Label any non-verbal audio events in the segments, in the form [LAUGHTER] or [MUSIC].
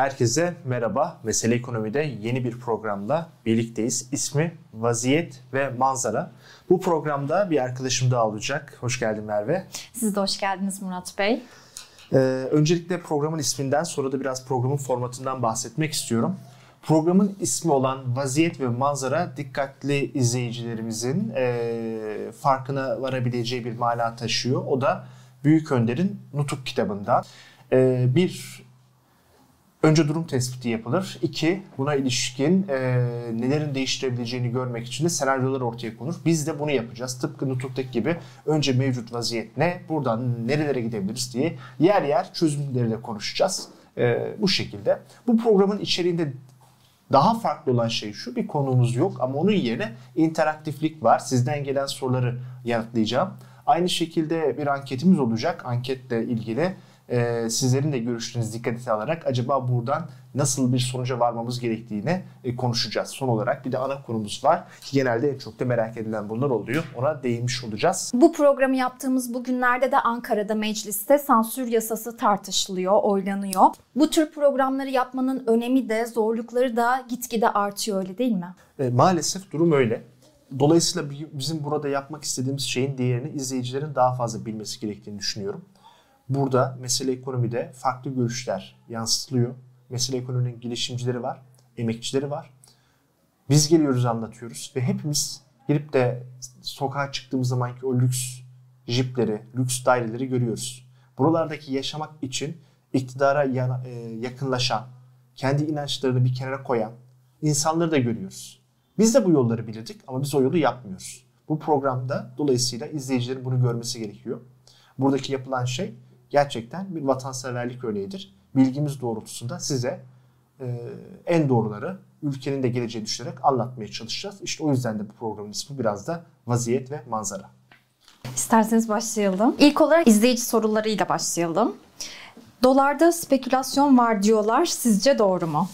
Herkese merhaba. Mesele Ekonomi'de yeni bir programla birlikteyiz. İsmi Vaziyet ve Manzara. Bu programda bir arkadaşım daha olacak. Hoş geldin Merve. Siz de hoş geldiniz Murat Bey. Ee, öncelikle programın isminden sonra da biraz programın formatından bahsetmek istiyorum. Programın ismi olan Vaziyet ve Manzara dikkatli izleyicilerimizin e, farkına varabileceği bir mana taşıyor. O da Büyük Önder'in Nutuk kitabında. E, bir Önce durum tespiti yapılır. İki, buna ilişkin e, nelerin değiştirebileceğini görmek için de senaryolar ortaya konur. Biz de bunu yapacağız. Tıpkı Nutuk'taki gibi önce mevcut vaziyet ne, buradan nerelere gidebiliriz diye yer yer çözümleriyle konuşacağız. E, bu şekilde. Bu programın içeriğinde daha farklı olan şey şu, bir konuğumuz yok ama onun yerine interaktiflik var. Sizden gelen soruları yanıtlayacağım. Aynı şekilde bir anketimiz olacak. Anketle ilgili e, sizlerin de görüşlerinizi dikkate alarak acaba buradan nasıl bir sonuca varmamız gerektiğini e, konuşacağız. Son olarak bir de ana konumuz var. Genelde en çok da merak edilen bunlar oluyor. Ona değinmiş olacağız. Bu programı yaptığımız bugünlerde de Ankara'da mecliste sansür yasası tartışılıyor, oylanıyor. Bu tür programları yapmanın önemi de zorlukları da gitgide artıyor öyle değil mi? E, maalesef durum öyle. Dolayısıyla bizim burada yapmak istediğimiz şeyin değerini izleyicilerin daha fazla bilmesi gerektiğini düşünüyorum. Burada mesele ekonomide farklı görüşler yansıtılıyor. Mesele ekonominin girişimcileri var, emekçileri var. Biz geliyoruz anlatıyoruz ve hepimiz girip de sokağa çıktığımız zamanki o lüks jipleri, lüks daireleri görüyoruz. Buralardaki yaşamak için iktidara e, yakınlaşan, kendi inançlarını bir kenara koyan insanları da görüyoruz. Biz de bu yolları bilirdik ama biz o yolu yapmıyoruz. Bu programda dolayısıyla izleyicilerin bunu görmesi gerekiyor. Buradaki yapılan şey gerçekten bir vatanseverlik örneğidir. Bilgimiz doğrultusunda size e, en doğruları ülkenin de geleceği düşünerek anlatmaya çalışacağız. İşte o yüzden de bu programın ismi biraz da vaziyet ve manzara. İsterseniz başlayalım. İlk olarak izleyici sorularıyla başlayalım. Dolarda spekülasyon var diyorlar. Sizce doğru mu?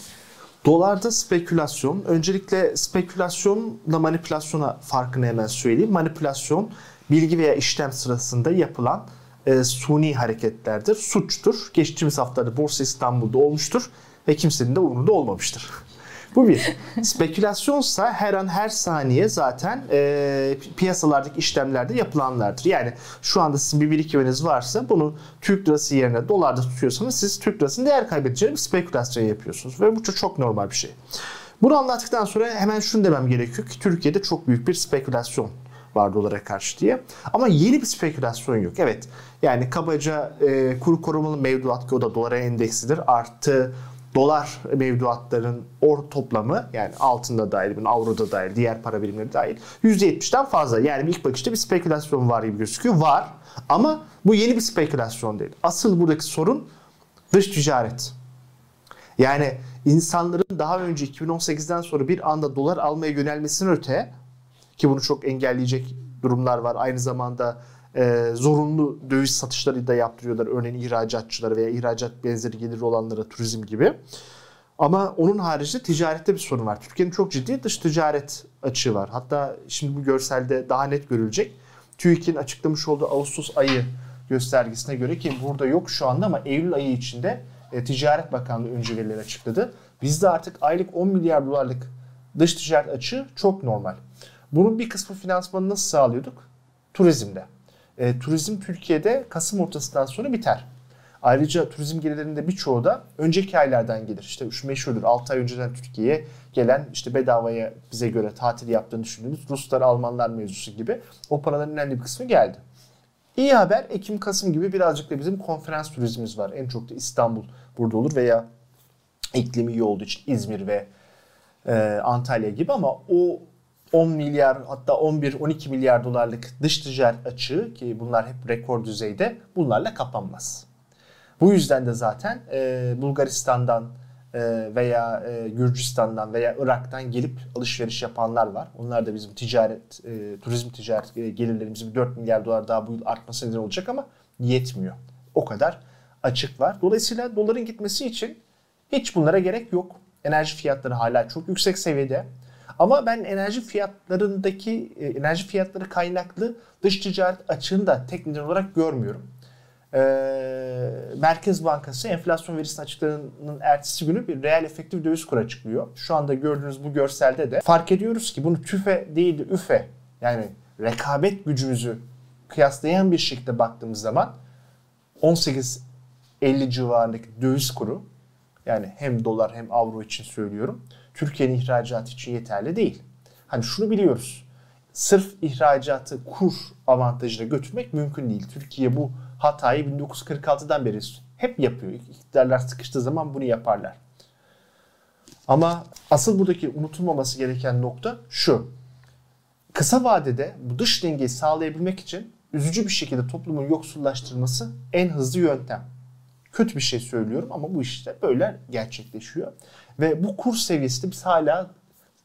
Dolarda spekülasyon, öncelikle spekülasyonla manipülasyona farkını hemen söyleyeyim. Manipülasyon bilgi veya işlem sırasında yapılan e, suni hareketlerdir, suçtur. Geçtiğimiz haftalarda Borsa İstanbul'da olmuştur ve kimsenin de umurunda olmamıştır. [LAUGHS] Bu bir. Spekülasyonsa her an her saniye zaten e, piyasalardaki işlemlerde yapılanlardır. Yani şu anda sizin bir birikiminiz varsa bunu Türk lirası yerine dolarda tutuyorsanız siz Türk lirasının değer kaybedeceğini bir spekülasyon yapıyorsunuz. Ve bu çok, çok normal bir şey. Bunu anlattıktan sonra hemen şunu demem gerekiyor ki Türkiye'de çok büyük bir spekülasyon var dolara karşı diye. Ama yeni bir spekülasyon yok. Evet yani kabaca e, kuru korumalı mevduat ki o da dolara endeksidir. Artı dolar mevduatların or toplamı yani altında dahil, avroda dahil, diğer para birimleri dahil %70'den fazla. Yani ilk bakışta bir spekülasyon var gibi gözüküyor. Var ama bu yeni bir spekülasyon değil. Asıl buradaki sorun dış ticaret. Yani insanların daha önce 2018'den sonra bir anda dolar almaya yönelmesinin öte ki bunu çok engelleyecek durumlar var. Aynı zamanda e, zorunlu döviz satışları da yaptırıyorlar. Örneğin ihracatçılara veya ihracat benzeri geliri olanlara turizm gibi. Ama onun haricinde ticarette bir sorun var. Türkiye'nin çok ciddi dış ticaret açığı var. Hatta şimdi bu görselde daha net görülecek. TÜİK'in açıklamış olduğu Ağustos ayı göstergesine göre ki burada yok şu anda ama Eylül ayı içinde e, Ticaret Bakanlığı önce verileri açıkladı. Bizde artık aylık 10 milyar dolarlık dış ticaret açığı çok normal. Bunun bir kısmı finansmanı nasıl sağlıyorduk? Turizmde. E, turizm Türkiye'de Kasım ortasından sonra biter. Ayrıca turizm gelirlerinde birçoğu da önceki aylardan gelir. İşte şu meşhurdur 6 ay önceden Türkiye'ye gelen işte bedavaya bize göre tatil yaptığını düşündüğümüz Ruslar, Almanlar mevzusu gibi o paraların önemli bir kısmı geldi. İyi haber Ekim-Kasım gibi birazcık da bizim konferans turizmimiz var. En çok da İstanbul burada olur veya iklimi iyi olduğu için İzmir ve e, Antalya gibi ama o 10 milyar hatta 11-12 milyar dolarlık dış ticaret açığı ki bunlar hep rekor düzeyde bunlarla kapanmaz. Bu yüzden de zaten e, Bulgaristan'dan e, veya e, Gürcistan'dan veya Irak'tan gelip alışveriş yapanlar var. Onlar da bizim ticaret, e, turizm ticaret e, gelirlerimizin 4 milyar dolar daha bu yıl artması neden olacak ama yetmiyor. O kadar açık var. Dolayısıyla doların gitmesi için hiç bunlara gerek yok. Enerji fiyatları hala çok yüksek seviyede. Ama ben enerji fiyatlarındaki e, enerji fiyatları kaynaklı dış ticaret açığını da tek neden olarak görmüyorum. e, Merkez Bankası enflasyon verisini açıklarının ertesi günü bir reel efektif döviz kuru açıklıyor. Şu anda gördüğünüz bu görselde de fark ediyoruz ki bunu tüfe değil de üfe yani rekabet gücümüzü kıyaslayan bir şekilde baktığımız zaman 18.50 civarındaki döviz kuru yani hem dolar hem avro için söylüyorum. Türkiye'nin ihracatı için yeterli değil. Hani şunu biliyoruz. Sırf ihracatı kur avantajına götürmek mümkün değil. Türkiye bu hatayı 1946'dan beri hep yapıyor. İktidarlar sıkıştığı zaman bunu yaparlar. Ama asıl buradaki unutulmaması gereken nokta şu. Kısa vadede bu dış dengeyi sağlayabilmek için üzücü bir şekilde toplumun yoksullaştırılması en hızlı yöntem. Kötü bir şey söylüyorum ama bu işte böyle gerçekleşiyor. Ve bu kur seviyesinde biz hala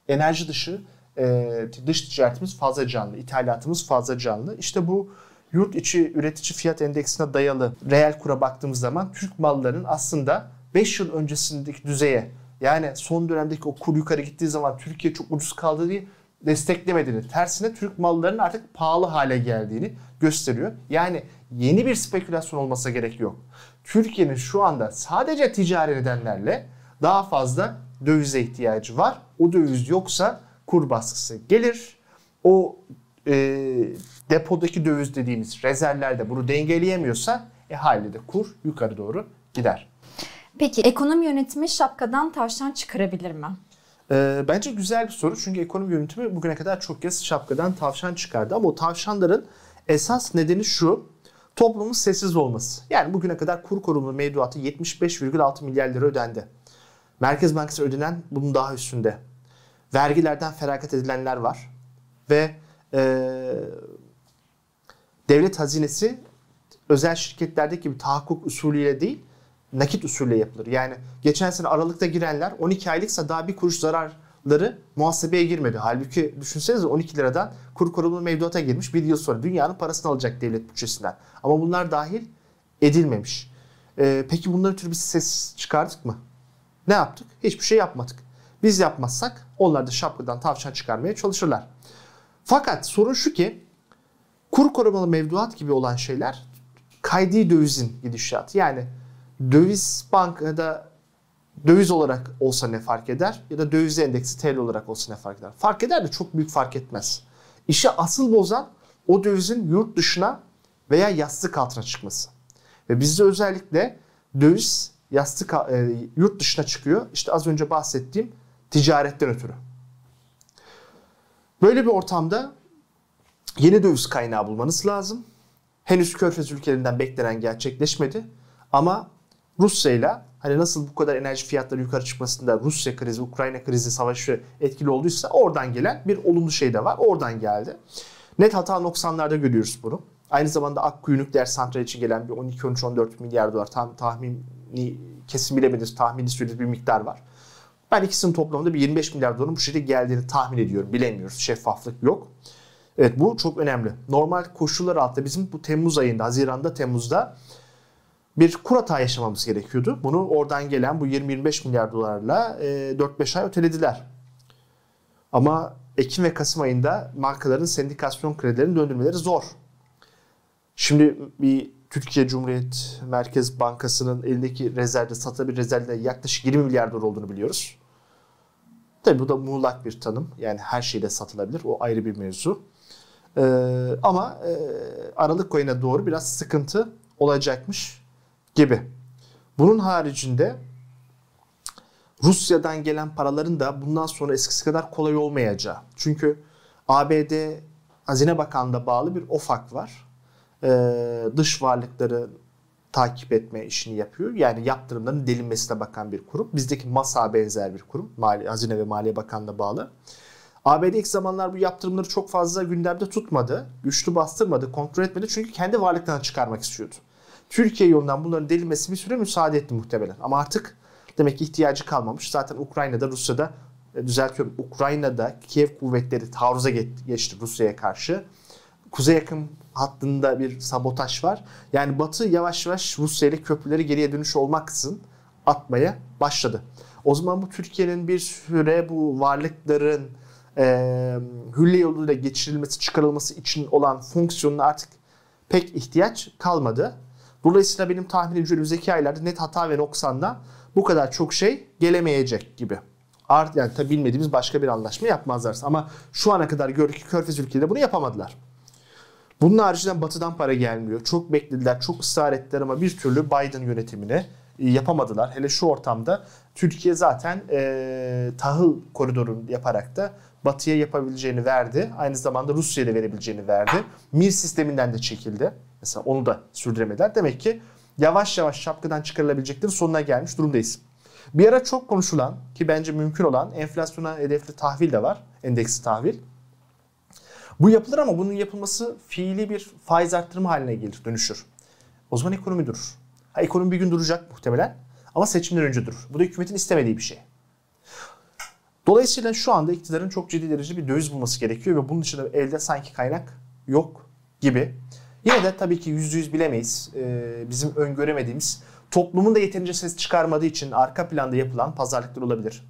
enerji dışı e, dış ticaretimiz fazla canlı, ithalatımız fazla canlı. İşte bu yurt içi üretici fiyat endeksine dayalı reel kura baktığımız zaman Türk mallarının aslında 5 yıl öncesindeki düzeye yani son dönemdeki o kur yukarı gittiği zaman Türkiye çok ucuz kaldı diye desteklemediğini, tersine Türk mallarının artık pahalı hale geldiğini gösteriyor. Yani yeni bir spekülasyon olmasa gerek yok. Türkiye'nin şu anda sadece ticari nedenlerle daha fazla dövize ihtiyacı var. O döviz yoksa kur baskısı gelir. O e, depodaki döviz dediğimiz rezervlerde bunu dengeleyemiyorsa e haliyle kur yukarı doğru gider. Peki ekonomi yönetimi şapkadan tavşan çıkarabilir mi? Ee, bence güzel bir soru çünkü ekonomi yönetimi bugüne kadar çok kez şapkadan tavşan çıkardı ama o tavşanların esas nedeni şu toplumun sessiz olması. Yani bugüne kadar kur korumalı mevduatı 75,6 milyar lira ödendi. Merkez Bankası ödenen bunun daha üstünde. Vergilerden feragat edilenler var. Ve e, devlet hazinesi özel şirketlerdeki gibi tahakkuk usulüyle değil nakit usulüyle yapılır. Yani geçen sene Aralık'ta girenler 12 aylıksa daha bir kuruş zararları muhasebeye girmedi. Halbuki düşünsenize 12 liradan kur korumalı mevduata girmiş bir yıl sonra dünyanın parasını alacak devlet bütçesinden. Ama bunlar dahil edilmemiş. Ee, peki bunları tür bir ses çıkardık mı? Ne yaptık? Hiçbir şey yapmadık. Biz yapmazsak onlar da şapkadan tavşan çıkarmaya çalışırlar. Fakat sorun şu ki kur korumalı mevduat gibi olan şeyler kaydi dövizin gidişatı. Yani döviz bankada döviz olarak olsa ne fark eder ya da döviz endeksi TL olarak olsa ne fark eder? Fark eder de çok büyük fark etmez. İşi asıl bozan o dövizin yurt dışına veya yastık altına çıkması. Ve bizde özellikle döviz yastık e, yurt dışına çıkıyor. İşte az önce bahsettiğim ticaretten ötürü. Böyle bir ortamda yeni döviz kaynağı bulmanız lazım. Henüz Körfez ülkelerinden beklenen gerçekleşmedi. Ama Rusya ile hani nasıl bu kadar enerji fiyatları yukarı çıkmasında Rusya krizi, Ukrayna krizi savaşı etkili olduysa oradan gelen bir olumlu şey de var. Oradan geldi. Net hata noksanlarda görüyoruz bunu. Aynı zamanda Akkuyu nükleer santral için gelen bir 12-13-14 milyar dolar tam tahmini kesin bilemediğimiz tahmini sürede bir miktar var. Ben ikisinin toplamında bir 25 milyar doların bu şekilde geldiğini tahmin ediyorum. Bilemiyoruz. Şeffaflık yok. Evet bu çok önemli. Normal koşullar altında bizim bu Temmuz ayında, Haziran'da, Temmuz'da bir kur hata yaşamamız gerekiyordu. Bunu oradan gelen bu 20-25 milyar dolarla 4-5 ay ötelediler. Ama Ekim ve Kasım ayında markaların sendikasyon kredilerini döndürmeleri zor. Şimdi bir Türkiye Cumhuriyet Merkez Bankası'nın elindeki rezervde, satabilir rezervde yaklaşık 20 milyar dolar olduğunu biliyoruz. Tabi bu da muğlak bir tanım. Yani her şeyde satılabilir. O ayrı bir mevzu. Ee, ama e, Aralık ayına doğru biraz sıkıntı olacakmış gibi. Bunun haricinde Rusya'dan gelen paraların da bundan sonra eskisi kadar kolay olmayacağı. Çünkü ABD Hazine Bakanlığı'na bağlı bir OFAK var. Ee, dış varlıkları takip etme işini yapıyor. Yani yaptırımların delinmesine bakan bir kurum. Bizdeki MASA benzer bir kurum. Mali, Hazine ve Maliye Bakanlığı'na bağlı. ABD ilk zamanlar bu yaptırımları çok fazla gündemde tutmadı. Güçlü bastırmadı, kontrol etmedi. Çünkü kendi varlıklarını çıkarmak istiyordu. Türkiye yolundan bunların delinmesi bir süre müsaade etti muhtemelen. Ama artık demek ki ihtiyacı kalmamış. Zaten Ukrayna'da, Rusya'da e, düzeltiyorum. Ukrayna'da Kiev kuvvetleri taarruza geçti Rusya'ya karşı. Kuzey yakın hattında bir sabotaj var. Yani Batı yavaş yavaş Rusya ile köprüleri geriye dönüş olmaksızın atmaya başladı. O zaman bu Türkiye'nin bir süre bu varlıkların e, hülle yoluyla geçirilmesi, çıkarılması için olan fonksiyonuna artık pek ihtiyaç kalmadı. Dolayısıyla benim tahminim önümüzdeki aylarda net hata ve noksandan bu kadar çok şey gelemeyecek gibi. Art yani tabi bilmediğimiz başka bir anlaşma yapmazlarsa. Ama şu ana kadar gördük ki Körfez ülkeleri bunu yapamadılar. Bunun haricinde batıdan para gelmiyor. Çok beklediler, çok ısrar ettiler ama bir türlü Biden yönetimine e, yapamadılar. Hele şu ortamda Türkiye zaten e, tahıl koridorunu yaparak da batıya yapabileceğini verdi. Aynı zamanda Rusya'ya da verebileceğini verdi. Mir sisteminden de çekildi. Mesela onu da sürdüremediler. Demek ki yavaş yavaş şapkadan çıkarılabileceklerin sonuna gelmiş durumdayız. Bir ara çok konuşulan ki bence mümkün olan enflasyona hedefli tahvil de var. Endeksi tahvil. Bu yapılır ama bunun yapılması fiili bir faiz arttırma haline gelir, dönüşür. O zaman ekonomi durur. Ha, ekonomi bir gün duracak muhtemelen ama seçimden önce durur. Bu da hükümetin istemediği bir şey. Dolayısıyla şu anda iktidarın çok ciddi derecede bir döviz bulması gerekiyor ve bunun dışında elde sanki kaynak yok gibi. Yine de tabii ki yüzde yüz bilemeyiz. Ee, bizim öngöremediğimiz toplumun da yeterince ses çıkarmadığı için arka planda yapılan pazarlıklar olabilir.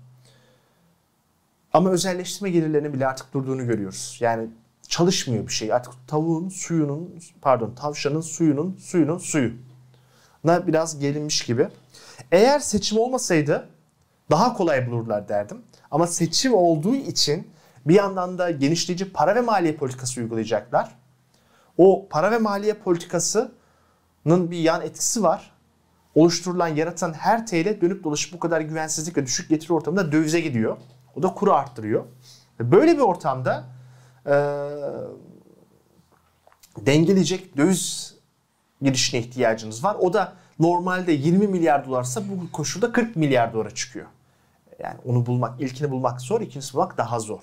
Ama özelleştirme gelirlerinin bile artık durduğunu görüyoruz. Yani çalışmıyor bir şey. Artık tavuğun suyunun, pardon tavşanın suyunun suyunun suyu. Na biraz gelinmiş gibi. Eğer seçim olmasaydı daha kolay bulurlar derdim. Ama seçim olduğu için bir yandan da genişleyici para ve maliye politikası uygulayacaklar. O para ve maliye politikasının bir yan etkisi var. Oluşturulan, yaratan her TL dönüp dolaşıp bu kadar güvensizlik ve düşük getiri ortamında dövize gidiyor. O da kuru arttırıyor. Böyle bir ortamda e, dengeleyecek döviz girişine ihtiyacınız var. O da normalde 20 milyar dolarsa bu koşulda 40 milyar dolara çıkıyor. Yani onu bulmak, ilkini bulmak zor, ikincisi bulmak daha zor.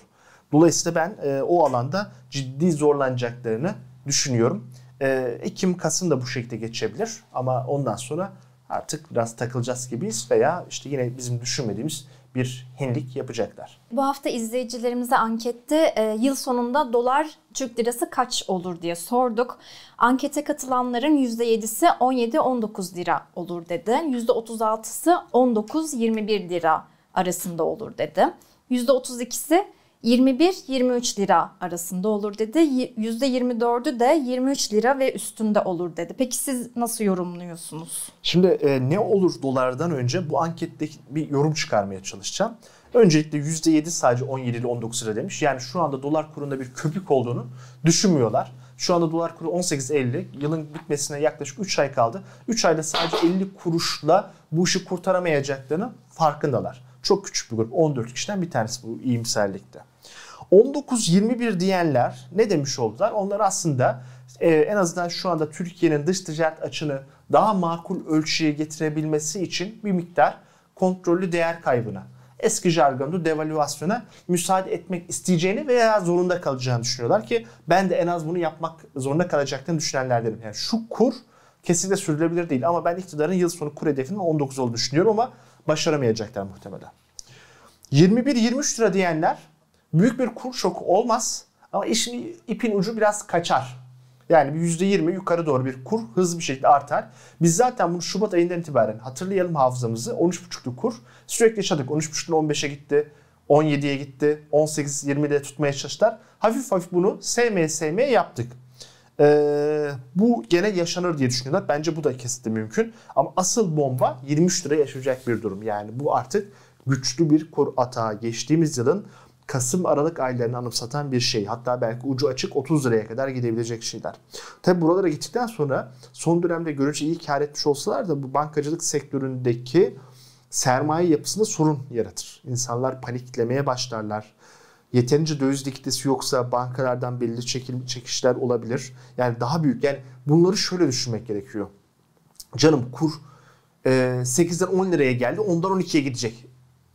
Dolayısıyla ben e, o alanda ciddi zorlanacaklarını düşünüyorum. E, Ekim, Kasım da bu şekilde geçebilir ama ondan sonra artık biraz takılacağız gibiyiz veya işte yine bizim düşünmediğimiz bir hinlik yapacaklar. Bu hafta izleyicilerimize ankette e, yıl sonunda dolar Türk lirası kaç olur diye sorduk. Ankete katılanların %7'si 17-19 lira olur dedi. %36'sı 19-21 lira arasında olur dedi. %32'si 21-23 lira arasında olur dedi. %24'ü de 23 lira ve üstünde olur dedi. Peki siz nasıl yorumluyorsunuz? Şimdi e, ne olur dolardan önce bu ankette bir yorum çıkarmaya çalışacağım. Öncelikle %7 sadece 17 ile 19 lira demiş. Yani şu anda dolar kurunda bir köpük olduğunu düşünmüyorlar. Şu anda dolar kuru 18.50. Yılın bitmesine yaklaşık 3 ay kaldı. 3 ayda sadece 50 kuruşla bu işi kurtaramayacaklarını farkındalar. Çok küçük bir grup. 14 kişiden bir tanesi bu iyimserlikte. 19-21 diyenler ne demiş oldular? Onlar aslında e, en azından şu anda Türkiye'nin dış ticaret açını daha makul ölçüye getirebilmesi için bir miktar kontrollü değer kaybına, eski jargonda devalüasyona müsaade etmek isteyeceğini veya zorunda kalacağını düşünüyorlar ki ben de en az bunu yapmak zorunda kalacaklarını düşünenlerdenim. Yani şu kur kesinlikle sürdürülebilir değil ama ben iktidarın yıl sonu kur hedefinin 19 olduğunu düşünüyorum ama başaramayacaklar muhtemelen. 21-23 lira diyenler büyük bir kur şoku olmaz ama işin ipin ucu biraz kaçar. Yani bir %20 yukarı doğru bir kur hızlı bir şekilde artar. Biz zaten bunu Şubat ayından itibaren hatırlayalım hafızamızı. 13.5'lu kur sürekli yaşadık. 13.5'dan 15'e gitti. 17'ye gitti. 18-20'de tutmaya çalıştılar. Hafif hafif bunu sevmeye sevmeye yaptık. Ee, bu gene yaşanır diye düşünüyorlar. Bence bu da kesinlikle mümkün. Ama asıl bomba 23 lira yaşayacak bir durum. Yani bu artık güçlü bir kur atağı. Geçtiğimiz yılın Kasım Aralık aylarını anımsatan bir şey. Hatta belki ucu açık 30 liraya kadar gidebilecek şeyler. Tabi buralara gittikten sonra son dönemde görünce iyi kar etmiş olsalar da bu bankacılık sektöründeki sermaye yapısında sorun yaratır. İnsanlar paniklemeye başlarlar. Yeterince döviz likiditesi yoksa bankalardan belli çekil, çekişler olabilir. Yani daha büyük. Yani bunları şöyle düşünmek gerekiyor. Canım kur e, 8'den 10 liraya geldi. Ondan 12'ye gidecek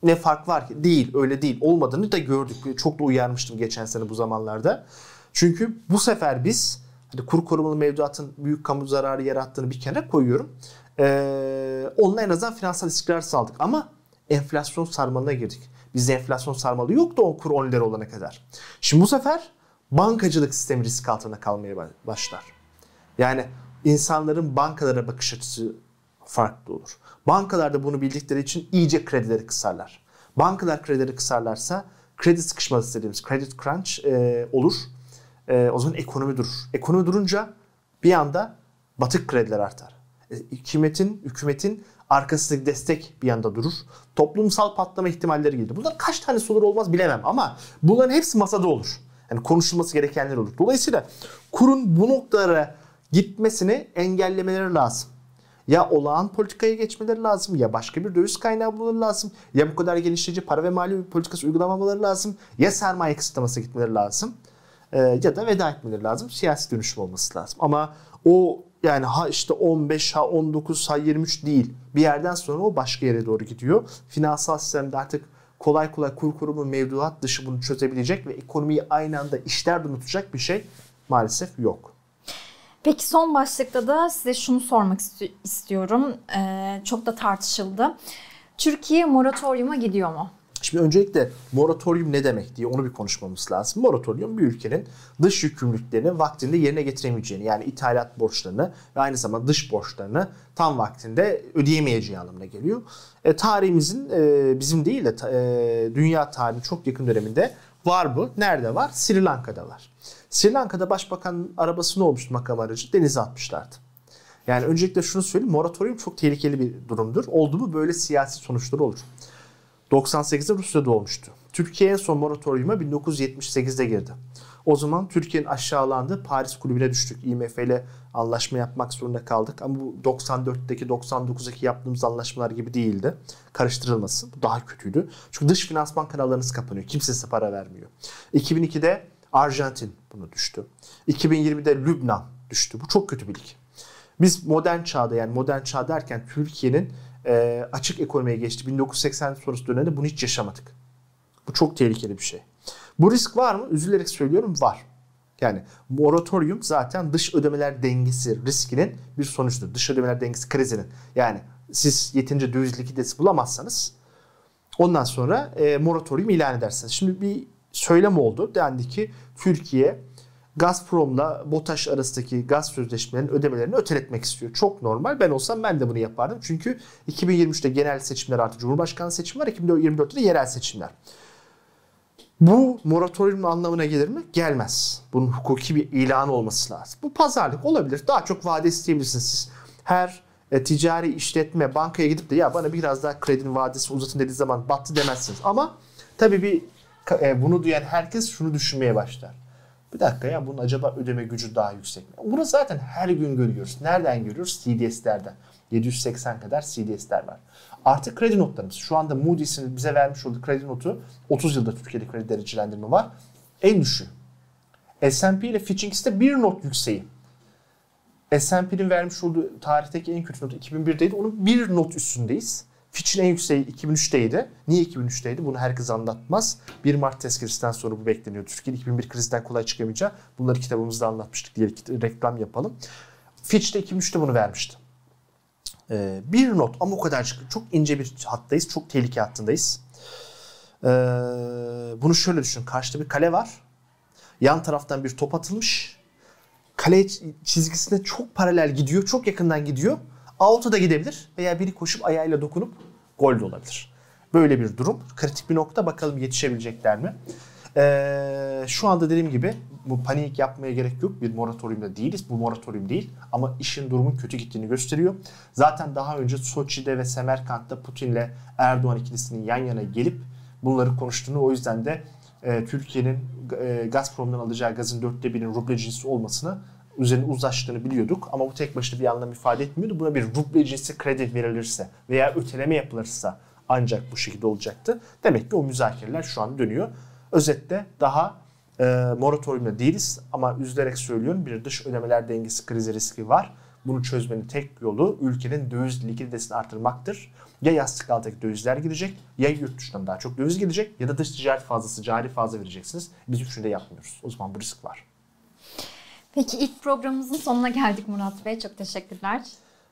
ne fark var ki? Değil, öyle değil. Olmadığını da gördük. Çok da uyarmıştım geçen sene bu zamanlarda. Çünkü bu sefer biz hani kur korumalı mevduatın büyük kamu zararı yarattığını bir kenara koyuyorum. Ee, onunla en azından finansal istikrar sağladık. Ama enflasyon sarmalına girdik. Bizde enflasyon sarmalı yoktu o kur 10 lira olana kadar. Şimdi bu sefer bankacılık sistemi risk altında kalmaya başlar. Yani insanların bankalara bakış açısı farklı olur. Bankalar da bunu bildikleri için iyice kredileri kısarlar. Bankalar kredileri kısarlarsa kredi sıkışması dediğimiz credit crunch e, olur. E, o zaman ekonomi durur. Ekonomi durunca bir anda batık krediler artar. E, hükümetin, hükümetin arkasındaki destek bir yanda durur. Toplumsal patlama ihtimalleri gelir. Bunlar kaç tanesi olur olmaz bilemem ama bunların hepsi masada olur. Yani konuşulması gerekenler olur. Dolayısıyla kurun bu noktalara gitmesini engellemeleri lazım. Ya olağan politikaya geçmeleri lazım ya başka bir döviz kaynağı bulmaları lazım. Ya bu kadar geliştirici para ve mali politikası uygulamamaları lazım. Ya sermaye kısıtlaması gitmeleri lazım. Ee, ya da veda etmeleri lazım. Siyasi dönüşüm olması lazım. Ama o yani ha işte 15 ha 19 ha 23 değil. Bir yerden sonra o başka yere doğru gidiyor. Finansal sistemde artık kolay kolay kur kurumu mevduat dışı bunu çözebilecek ve ekonomiyi aynı anda işler unutacak bir şey maalesef yok. Peki son başlıkta da size şunu sormak istiyorum. Ee, çok da tartışıldı. Türkiye moratoriuma gidiyor mu? Şimdi öncelikle moratorium ne demek diye onu bir konuşmamız lazım. Moratorium bir ülkenin dış yükümlülüklerini vaktinde yerine getiremeyeceğini yani ithalat borçlarını ve aynı zamanda dış borçlarını tam vaktinde ödeyemeyeceği anlamına geliyor. E, tarihimizin e, bizim değil de e, dünya tarihinin çok yakın döneminde var bu. Nerede var? Sri Lanka'da var. Sri Lanka'da başbakan arabası ne olmuştu makam aracı? Denize atmışlardı. Yani öncelikle şunu söyleyeyim. Moratorium çok tehlikeli bir durumdur. Oldu mu böyle siyasi sonuçları olur. 98'de Rusya'da olmuştu. Türkiye en son moratoriuma 1978'de girdi. O zaman Türkiye'nin aşağılandığı Paris kulübüne düştük. IMF ile anlaşma yapmak zorunda kaldık. Ama bu 94'teki 99'daki yaptığımız anlaşmalar gibi değildi. Karıştırılmasın. Bu daha kötüydü. Çünkü dış finansman kanallarınız kapanıyor. Kimse size para vermiyor. 2002'de Arjantin bunu düştü. 2020'de Lübnan düştü. Bu çok kötü bir lig. Biz modern çağda yani modern çağ derken Türkiye'nin e, açık ekonomiye geçti. 1980 sonrası dönemde bunu hiç yaşamadık. Bu çok tehlikeli bir şey. Bu risk var mı? Üzülerek söylüyorum var. Yani moratorium zaten dış ödemeler dengesi riskinin bir sonucudur. Dış ödemeler dengesi krizinin. Yani siz yetince döviz likidesi bulamazsanız ondan sonra e, moratorium ilan edersiniz. Şimdi bir söylem oldu. Dendi ki Türkiye Gazprom'la BOTAŞ arasındaki gaz sözleşmelerinin ödemelerini öteletmek istiyor. Çok normal. Ben olsam ben de bunu yapardım. Çünkü 2023'te genel seçimler artı Cumhurbaşkanı seçimi var. 2024'te de yerel seçimler. Bu moratoriumun anlamına gelir mi? Gelmez. Bunun hukuki bir ilanı olması lazım. Bu pazarlık olabilir. Daha çok vade isteyebilirsiniz siz. Her e, ticari işletme bankaya gidip de ya bana biraz daha kredinin vadesi uzatın dediği zaman battı demezsiniz. Ama tabii bir bunu duyan herkes şunu düşünmeye başlar. Bir dakika ya bunun acaba ödeme gücü daha yüksek mi? Bunu zaten her gün görüyoruz. Nereden görüyoruz? CDS'lerden. 780 kadar CDS'ler var. Artık kredi notlarımız. Şu anda Moody's'in bize vermiş olduğu kredi notu 30 yılda Türkiye'de kredi derecelendirme var. En düşüğü. S&P ile Fitch ikisi bir not yükseği. S&P'nin vermiş olduğu tarihteki en kötü notu 2001'deydi. Onun bir not üstündeyiz. Fitch'in en yükseği 2003'teydi. Niye 2003'teydi? Bunu herkes anlatmaz. 1 Mart tezkeresinden sonra bu bekleniyor. Türkiye 2001 krizden kolay çıkamayacağı. Bunları kitabımızda anlatmıştık diye reklam yapalım. Fitch de 2003'te bunu vermişti. Ee, bir not ama o kadar çok ince bir hattayız. Çok tehlike hattındayız. Ee, bunu şöyle düşün. Karşıda bir kale var. Yan taraftan bir top atılmış. Kale çizgisine çok paralel gidiyor. Çok yakından gidiyor. Out'a da gidebilir veya biri koşup ayağıyla dokunup gol de olabilir. Böyle bir durum. Kritik bir nokta. Bakalım yetişebilecekler mi? Ee, şu anda dediğim gibi bu panik yapmaya gerek yok. Bir moratoriumda değiliz. Bu moratorium değil. Ama işin durumun kötü gittiğini gösteriyor. Zaten daha önce Soçi'de ve Semerkant'ta Putin'le Erdoğan ikilisinin yan yana gelip bunları konuştuğunu o yüzden de e, Türkiye'nin e, Gazprom'dan alacağı gazın dörtte birinin ruble cinsi olmasını üzerine uzlaştığını biliyorduk ama bu tek başına bir anlam ifade etmiyordu. Buna bir ruble cinsi kredi verilirse veya öteleme yapılırsa ancak bu şekilde olacaktı. Demek ki o müzakereler şu an dönüyor. Özetle daha e, moratoriumda değiliz ama üzülerek söylüyorum bir dış ödemeler dengesi krizi riski var. Bunu çözmenin tek yolu ülkenin döviz likiditesini artırmaktır. Ya yastık altındaki dövizler gidecek ya yurt dışından daha çok döviz gidecek ya da dış ticaret fazlası cari fazla vereceksiniz. Biz üçünü de yapmıyoruz. O zaman bu risk var. Peki ilk programımızın sonuna geldik Murat Bey. Çok teşekkürler.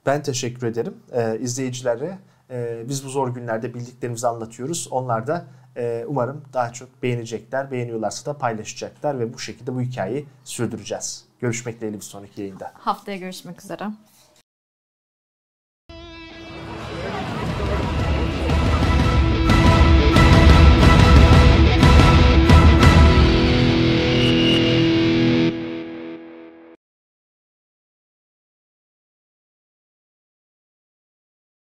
Ben teşekkür ederim. Ee, izleyicilere e, biz bu zor günlerde bildiklerimizi anlatıyoruz. Onlar da e, umarım daha çok beğenecekler. Beğeniyorlarsa da paylaşacaklar ve bu şekilde bu hikayeyi sürdüreceğiz. Görüşmek dileğiyle bir sonraki yayında. Haftaya görüşmek üzere.